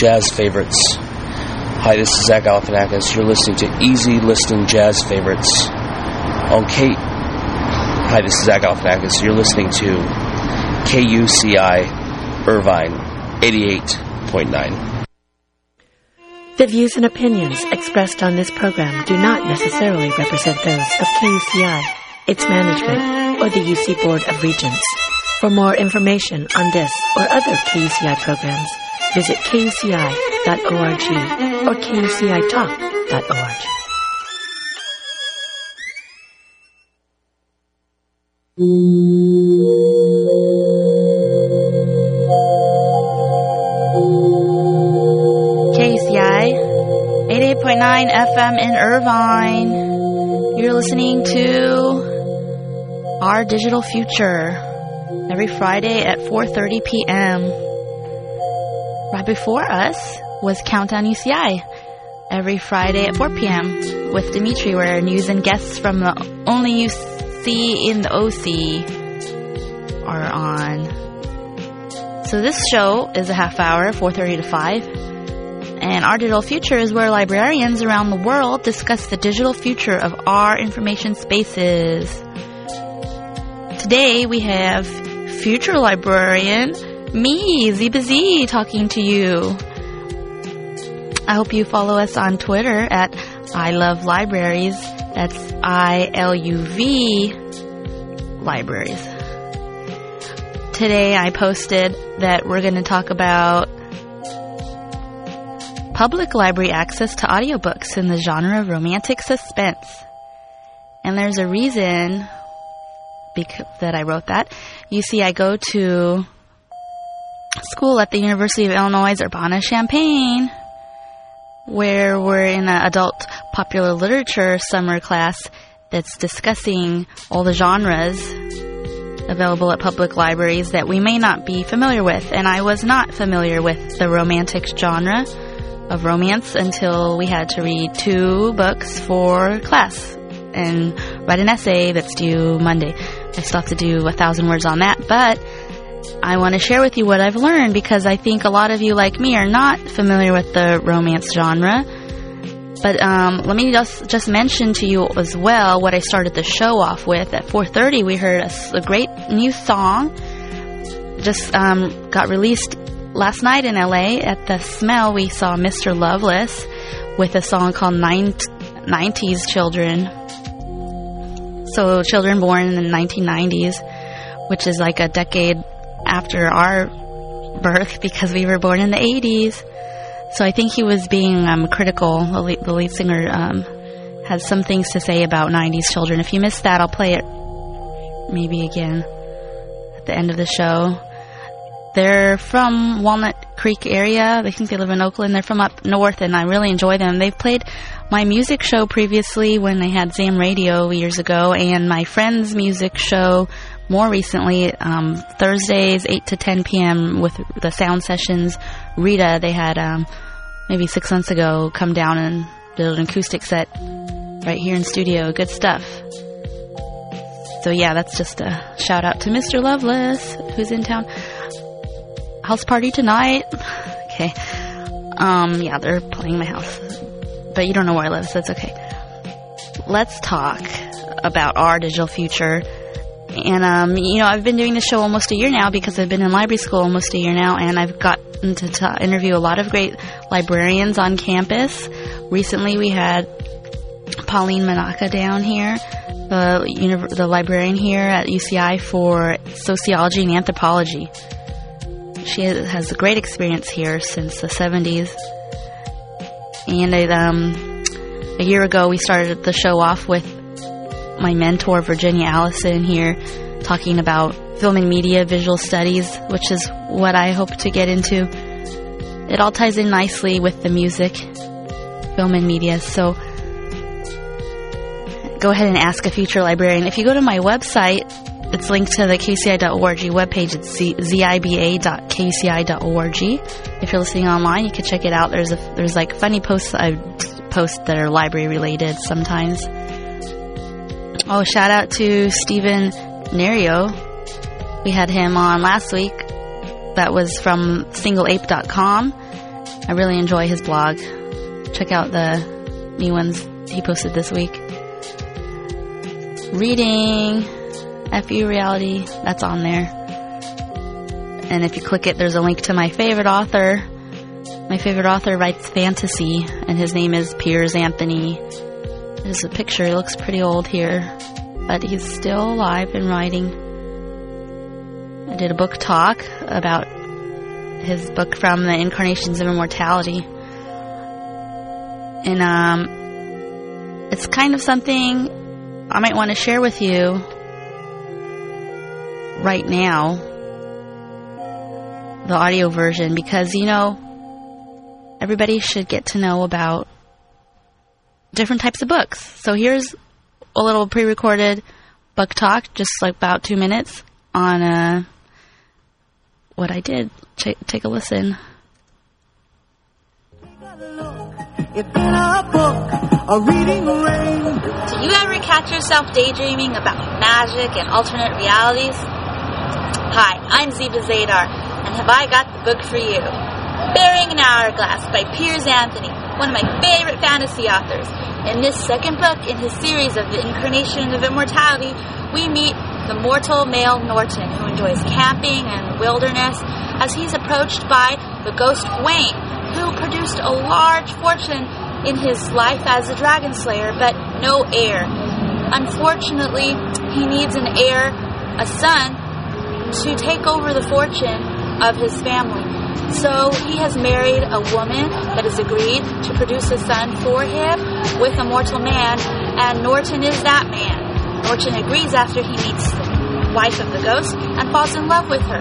Jazz Favorites. Hi, this is Zach Galifianakis. You're listening to Easy Listening Jazz Favorites on Kate. Hi, this is Zach Galifianakis. You're listening to KUCI Irvine 88.9. The views and opinions expressed on this program do not necessarily represent those of KUCI, its management, or the UC Board of Regents. For more information on this or other KUCI programs, visit kuci.org or kucitalk.org. KCI 88.9 FM in Irvine. You're listening to Our Digital Future every Friday at 4:30 p.m. Right before us was Countdown UCI every Friday at 4 p.m. with Dimitri, where news and guests from the only UC in the OC are on. So this show is a half hour, 4:30 to 5. And Our Digital Future is where librarians around the world discuss the digital future of our information spaces. Today we have future librarian, me, Ziba Z, talking to you. I hope you follow us on Twitter at I Love Libraries. That's I L U V Libraries. Today I posted that we're going to talk about public library access to audiobooks in the genre of romantic suspense. And there's a reason that I wrote that. You see, I go to school at the University of Illinois Urbana Champaign, where we're in an adult popular literature summer class that's discussing all the genres available at public libraries that we may not be familiar with. And I was not familiar with the romantic genre of romance until we had to read two books for class and write an essay that's due Monday. I still have to do a thousand words on that, but I want to share with you what I've learned because I think a lot of you, like me, are not familiar with the romance genre. But um, let me just just mention to you as well what I started the show off with. At 4:30, we heard a, a great new song. Just um, got released last night in LA at the Smell. We saw Mr. Loveless with a song called 90s Children. So, children born in the 1990s, which is like a decade after our birth because we were born in the 80s. So, I think he was being um, critical. The lead, the lead singer um, has some things to say about 90s children. If you missed that, I'll play it maybe again at the end of the show. They're from Walnut Creek area. I think they live in Oakland. They're from up north, and I really enjoy them. They've played my music show previously when they had Zam Radio years ago, and my friend's music show more recently, um, Thursdays, 8 to 10 p.m. with the sound sessions. Rita, they had um, maybe six months ago come down and did an acoustic set right here in studio. Good stuff. So, yeah, that's just a shout out to Mr. Loveless, who's in town house party tonight. Okay. Um, yeah, they're playing my house. But you don't know where I live, so it's okay. Let's talk about our digital future. And, um, you know, I've been doing this show almost a year now because I've been in library school almost a year now, and I've gotten to t- interview a lot of great librarians on campus. Recently, we had Pauline Manaka down here, the, univ- the librarian here at UCI for sociology and anthropology. She has a great experience here since the 70s. And it, um, a year ago, we started the show off with my mentor, Virginia Allison, here talking about film and media visual studies, which is what I hope to get into. It all ties in nicely with the music, film and media. So go ahead and ask a future librarian. If you go to my website, it's linked to the kci.org webpage. It's ziba.kci.org. If you're listening online, you can check it out. There's a there's like funny posts uh, I post that are library related sometimes. Oh, shout out to Stephen Nerio. We had him on last week. That was from singleape.com. I really enjoy his blog. Check out the new ones he posted this week. Reading FU Reality, that's on there. And if you click it, there's a link to my favorite author. My favorite author writes fantasy, and his name is Piers Anthony. There's a picture, he looks pretty old here, but he's still alive and writing. I did a book talk about his book from the Incarnations of Immortality. And um, it's kind of something I might want to share with you right now, the audio version, because you know, everybody should get to know about different types of books. So here's a little pre recorded book talk, just like about two minutes on uh, what I did. Ch- take a listen. It's in a book, a reading rain. Do you ever catch yourself daydreaming about magic and alternate realities? Hi, I'm Ziba Zehdar, and have I got the book for you? Bearing an Hourglass by Piers Anthony, one of my favorite fantasy authors. In this second book in his series of The Incarnation of Immortality, we meet the mortal male Norton, who enjoys camping and wilderness, as he's approached by the ghost Gawain, who produced a large fortune in his life as a dragon slayer, but no heir. Unfortunately, he needs an heir, a son, to take over the fortune of his family. So he has married a woman that has agreed to produce a son for him with a mortal man, and Norton is that man. Norton agrees after he meets the wife of the ghost and falls in love with her.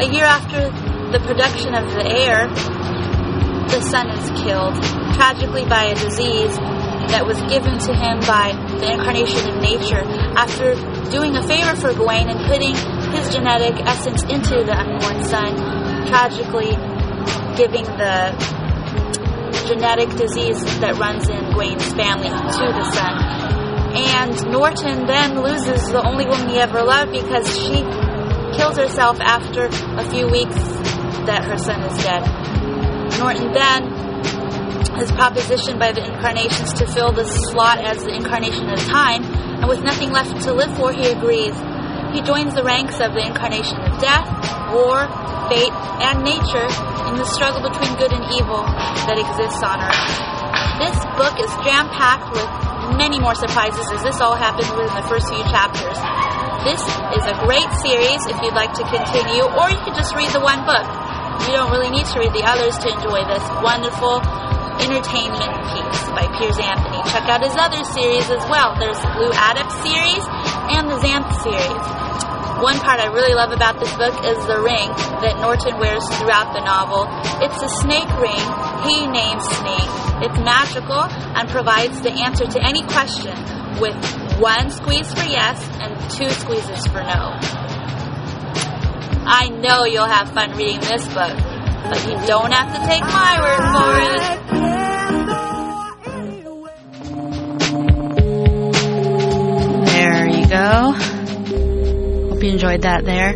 A year after the production of the heir, the son is killed tragically by a disease that was given to him by the incarnation of nature after doing a favor for Gawain and putting his genetic essence into the unborn son, tragically giving the genetic disease that runs in Gawain's family to the son. And Norton then loses the only woman he ever loved because she kills herself after a few weeks that her son is dead. Norton then is propositioned by the incarnations to fill the slot as the incarnation of time, and with nothing left to live for, he agrees. He joins the ranks of the incarnation of death, war, fate, and nature in the struggle between good and evil that exists on Earth. This book is jam packed with many more surprises as this all happens within the first few chapters. This is a great series if you'd like to continue, or you could just read the one book. You don't really need to read the others to enjoy this wonderful entertainment piece by Piers Anthony. Check out his other series as well. There's the Blue Adept series and the Xanth series. One part I really love about this book is the ring that Norton wears throughout the novel. It's a snake ring he names Snake. It's magical and provides the answer to any question with one squeeze for yes and two squeezes for no. I know you'll have fun reading this book, but you don't have to take my word for it. Hope you enjoyed that there.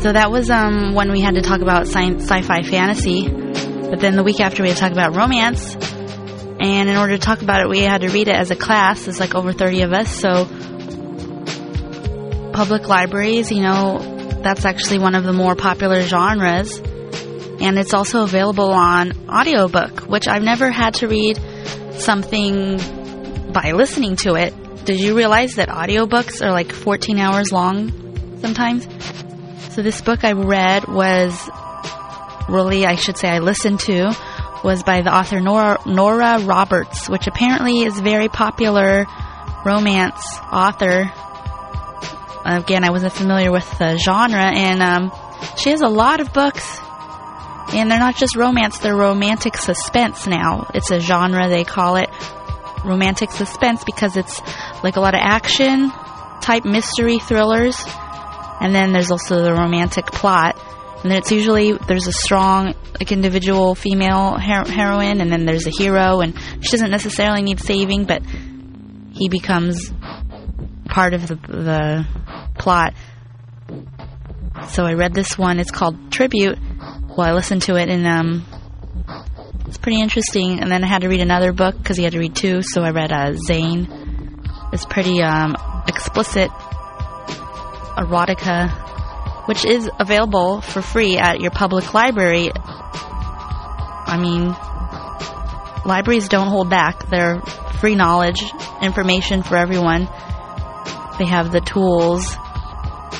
So that was um when we had to talk about sci- sci-fi fantasy, but then the week after we had to talk about romance. And in order to talk about it, we had to read it as a class. There's like over 30 of us, so public libraries, you know, that's actually one of the more popular genres. And it's also available on audiobook, which I've never had to read something by listening to it. Did you realize that audiobooks are like 14 hours long sometimes? So this book I read was really, I should say I listened to, was by the author Nora, Nora Roberts, which apparently is very popular romance author. Again, I wasn't familiar with the genre, and um, she has a lot of books, and they're not just romance, they're romantic suspense now. It's a genre, they call it romantic suspense because it's like a lot of action type mystery thrillers, and then there's also the romantic plot. And then it's usually there's a strong like individual female her- heroine, and then there's a hero, and she doesn't necessarily need saving, but he becomes part of the the plot. So I read this one. It's called Tribute. Well, I listened to it, and um, It's pretty interesting. And then I had to read another book because he had to read two, so I read uh, Zane. It's pretty um, explicit erotica, which is available for free at your public library. I mean, libraries don't hold back. They're free knowledge, information for everyone. They have the tools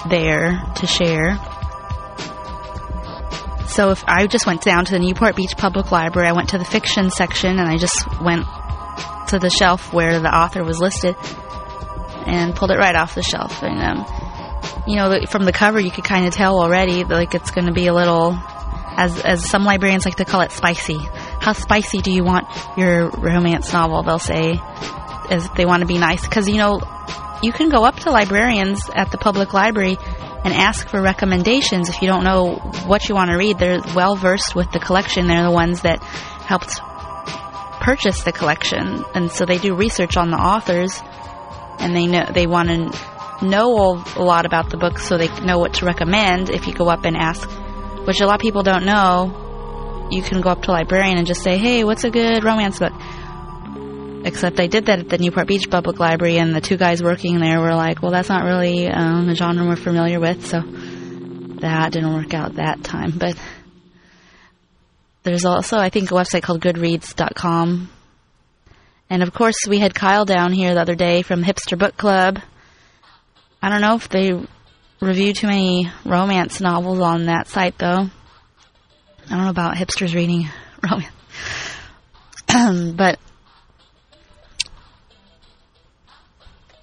there to share. So if I just went down to the Newport Beach Public Library, I went to the fiction section and I just went to the shelf where the author was listed and pulled it right off the shelf. And um, you know, from the cover, you could kind of tell already like it's going to be a little, as as some librarians like to call it, spicy. How spicy do you want your romance novel? They'll say, as they want to be nice, because you know, you can go up to librarians at the public library and ask for recommendations if you don't know what you want to read. They're well versed with the collection. They're the ones that helped purchase the collection, and so they do research on the authors, and they know they want to know a lot about the book, so they know what to recommend. If you go up and ask, which a lot of people don't know, you can go up to a librarian and just say, "Hey, what's a good romance book?" Except I did that at the Newport Beach Public Library, and the two guys working there were like, well, that's not really um, a genre we're familiar with, so that didn't work out that time. But there's also, I think, a website called Goodreads.com. And of course, we had Kyle down here the other day from Hipster Book Club. I don't know if they review too many romance novels on that site, though. I don't know about hipsters reading romance. but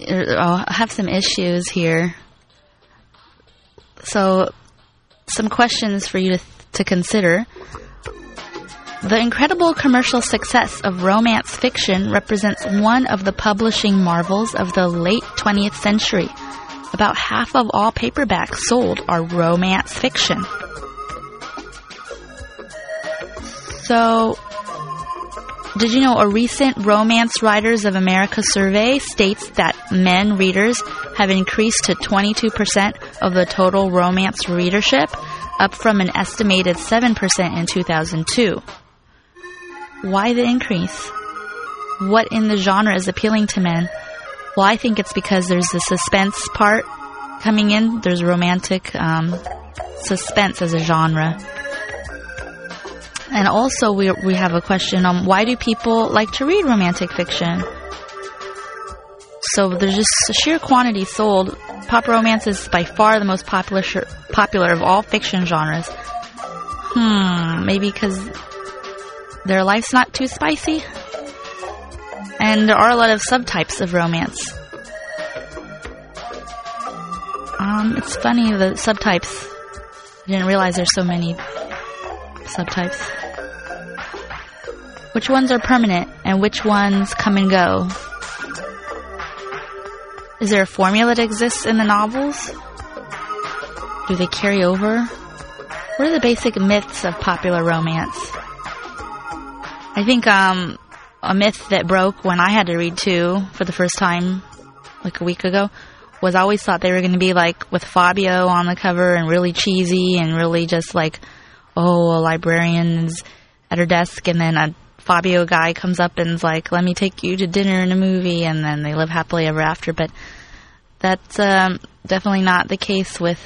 er, I'll have some issues here. So, some questions for you to, to consider. The incredible commercial success of romance fiction represents one of the publishing marvels of the late 20th century. About half of all paperbacks sold are romance fiction. So, did you know a recent Romance Writers of America survey states that men readers have increased to 22% of the total romance readership, up from an estimated 7% in 2002? Why the increase? What in the genre is appealing to men? Well, I think it's because there's the suspense part coming in. There's romantic um, suspense as a genre. And also, we, we have a question on why do people like to read romantic fiction? So there's just a sheer quantity sold. Pop romance is by far the most popular popular of all fiction genres. Hmm, maybe because their life's not too spicy? And there are a lot of subtypes of romance. Um, it's funny, the subtypes. I didn't realize there's so many subtypes. Which ones are permanent and which ones come and go? Is there a formula that exists in the novels? Do they carry over? What are the basic myths of popular romance? I think um, a myth that broke when I had to read two for the first time, like a week ago, was I always thought they were going to be like with Fabio on the cover and really cheesy and really just like, oh, a librarian's at her desk and then a Fabio guy comes up and's like, "Let me take you to dinner and a movie," and then they live happily ever after. But that's um, definitely not the case with.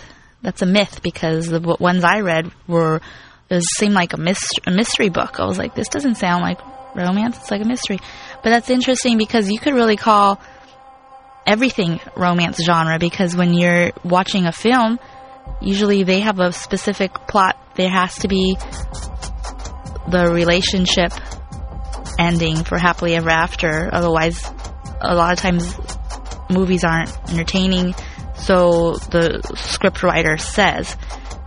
That's a myth because the ones I read were it seemed like a, myst- a mystery book. I was like, this doesn't sound like romance. It's like a mystery. But that's interesting because you could really call everything romance genre because when you're watching a film, usually they have a specific plot. There has to be the relationship ending for happily ever after. Otherwise, a lot of times movies aren't entertaining. So the script writer says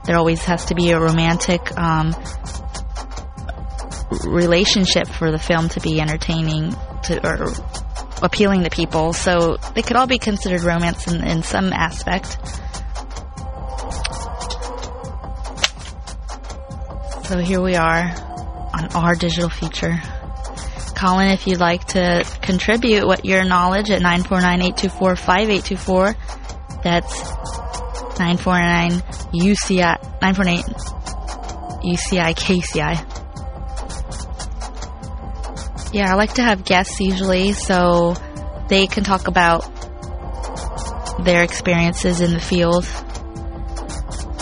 there always has to be a romantic um, relationship for the film to be entertaining to or appealing to people. So they could all be considered romance in, in some aspect. So here we are on our digital future. Colin, if you'd like to contribute what your knowledge at 949-824-5824. That's 949 UCI 948 UCI KCI. Yeah, I like to have guests usually so they can talk about their experiences in the field.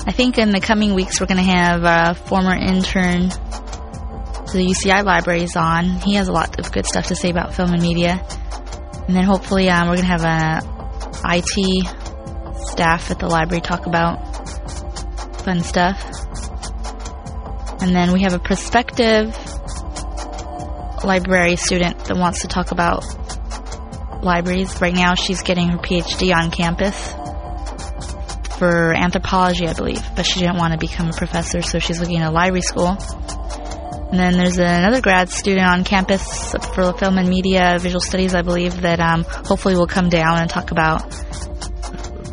I think in the coming weeks we're going to have a former intern to the UCI libraries on. He has a lot of good stuff to say about film and media. And then hopefully um, we're going to have a IT staff at the library talk about fun stuff. And then we have a prospective library student that wants to talk about libraries. Right now, she's getting her PhD on campus for anthropology, I believe, but she didn't want to become a professor, so she's looking at a library school. And then there's another grad student on campus for film and media, visual studies, I believe, that um, hopefully will come down and talk about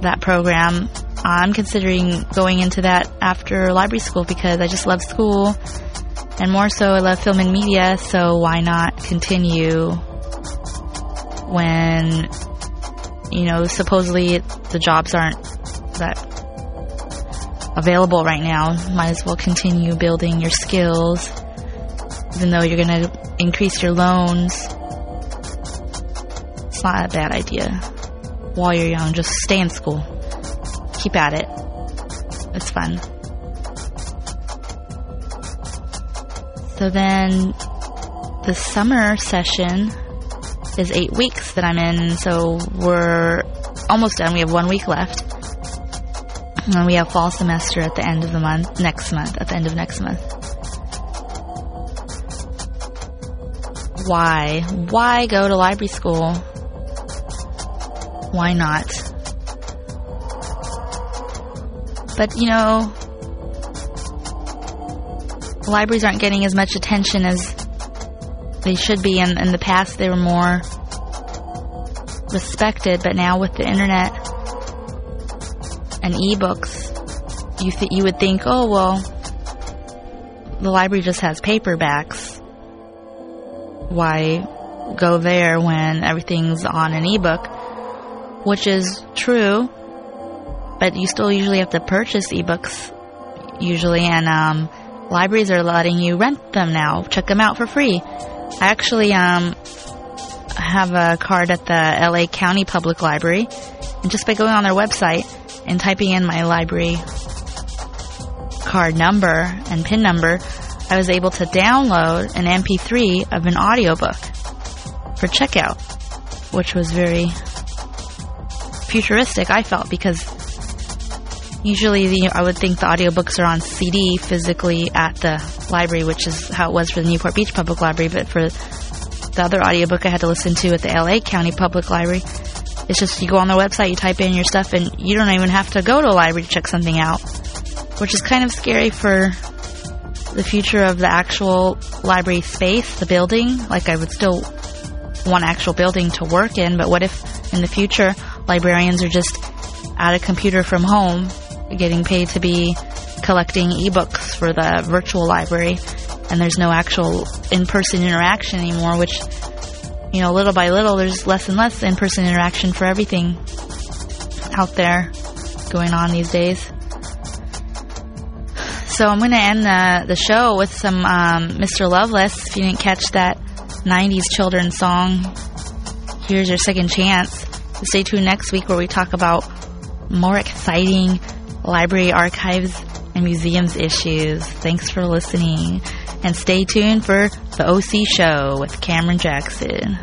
that program. I'm considering going into that after library school because I just love school, and more so, I love film and media, so why not continue when, you know, supposedly the jobs aren't that available right now? Might as well continue building your skills even though you're going to increase your loans. It's not a bad idea. While you're young, just stay in school. Keep at it. It's fun. So then the summer session is eight weeks that I'm in, so we're almost done. We have one week left. And we have fall semester at the end of the month, next month, at the end of next month. why? Why go to library school? Why not? But you know, libraries aren't getting as much attention as they should be. In, in the past, they were more respected, but now with the internet and ebooks, you th- you would think, oh well, the library just has paperbacks why go there when everything's on an ebook? Which is true, but you still usually have to purchase ebooks, usually, and um, libraries are letting you rent them now. Check them out for free. I actually um, have a card at the LA County Public Library, and just by going on their website and typing in my library card number and PIN number, I was able to download an MP3 of an audiobook for checkout, which was very futuristic, I felt, because usually I would think the audiobooks are on CD physically at the library, which is how it was for the Newport Beach Public Library, but for the other audiobook I had to listen to at the LA County Public Library, it's just you go on their website, you type in your stuff, and you don't even have to go to a library to check something out, which is kind of scary for the future of the actual library space, the building. Like, I would still want actual building to work in, but what if in the future librarians are just at a computer from home getting paid to be collecting ebooks for the virtual library and there's no actual in-person interaction anymore which you know little by little there's less and less in-person interaction for everything out there going on these days so I'm going to end the, the show with some um, Mr. Loveless. If you didn't catch that 90s children's song, here's your second chance. Stay tuned next week where we talk about more exciting library archives and museums issues. Thanks for listening. And stay tuned for the OC show with Cameron Jackson.